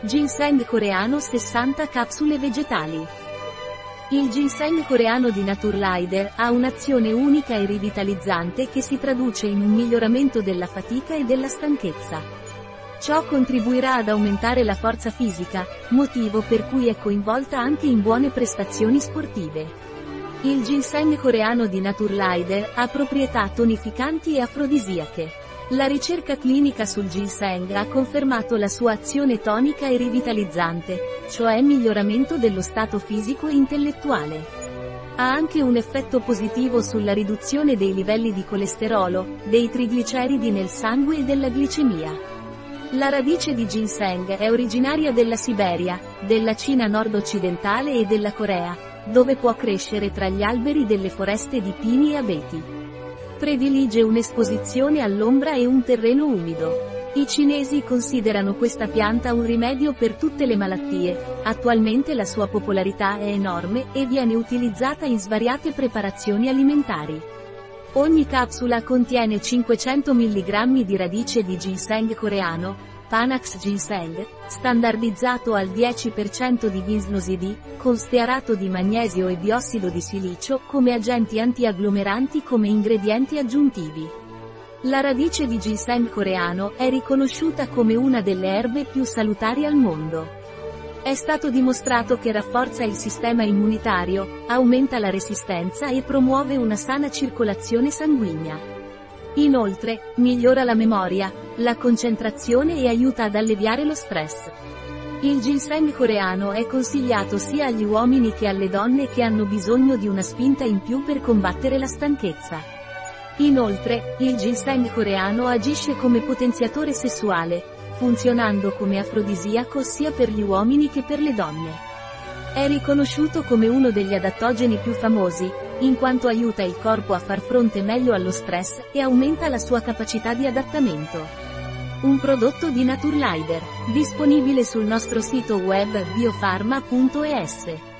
Ginseng coreano 60 capsule vegetali. Il ginseng coreano di Naturlider ha un'azione unica e rivitalizzante che si traduce in un miglioramento della fatica e della stanchezza. Ciò contribuirà ad aumentare la forza fisica, motivo per cui è coinvolta anche in buone prestazioni sportive. Il ginseng coreano di Naturlider ha proprietà tonificanti e afrodisiache. La ricerca clinica sul ginseng ha confermato la sua azione tonica e rivitalizzante, cioè miglioramento dello stato fisico e intellettuale. Ha anche un effetto positivo sulla riduzione dei livelli di colesterolo, dei trigliceridi nel sangue e della glicemia. La radice di ginseng è originaria della Siberia, della Cina nord-occidentale e della Corea, dove può crescere tra gli alberi delle foreste di pini e abeti. Predilige un'esposizione all'ombra e un terreno umido. I cinesi considerano questa pianta un rimedio per tutte le malattie, attualmente la sua popolarità è enorme e viene utilizzata in svariate preparazioni alimentari. Ogni capsula contiene 500 mg di radice di ginseng coreano, Panax Ginseng, standardizzato al 10% di gisnosidi, con stearato di magnesio e biossido di silicio come agenti antiagglomeranti come ingredienti aggiuntivi. La radice di ginseng coreano è riconosciuta come una delle erbe più salutari al mondo. È stato dimostrato che rafforza il sistema immunitario, aumenta la resistenza e promuove una sana circolazione sanguigna. Inoltre, migliora la memoria, la concentrazione e aiuta ad alleviare lo stress. Il ginseng coreano è consigliato sia agli uomini che alle donne che hanno bisogno di una spinta in più per combattere la stanchezza. Inoltre, il ginseng coreano agisce come potenziatore sessuale, funzionando come afrodisiaco sia per gli uomini che per le donne. È riconosciuto come uno degli adattogeni più famosi, in quanto aiuta il corpo a far fronte meglio allo stress e aumenta la sua capacità di adattamento. Un prodotto di Naturlider, disponibile sul nostro sito web biofarma.es.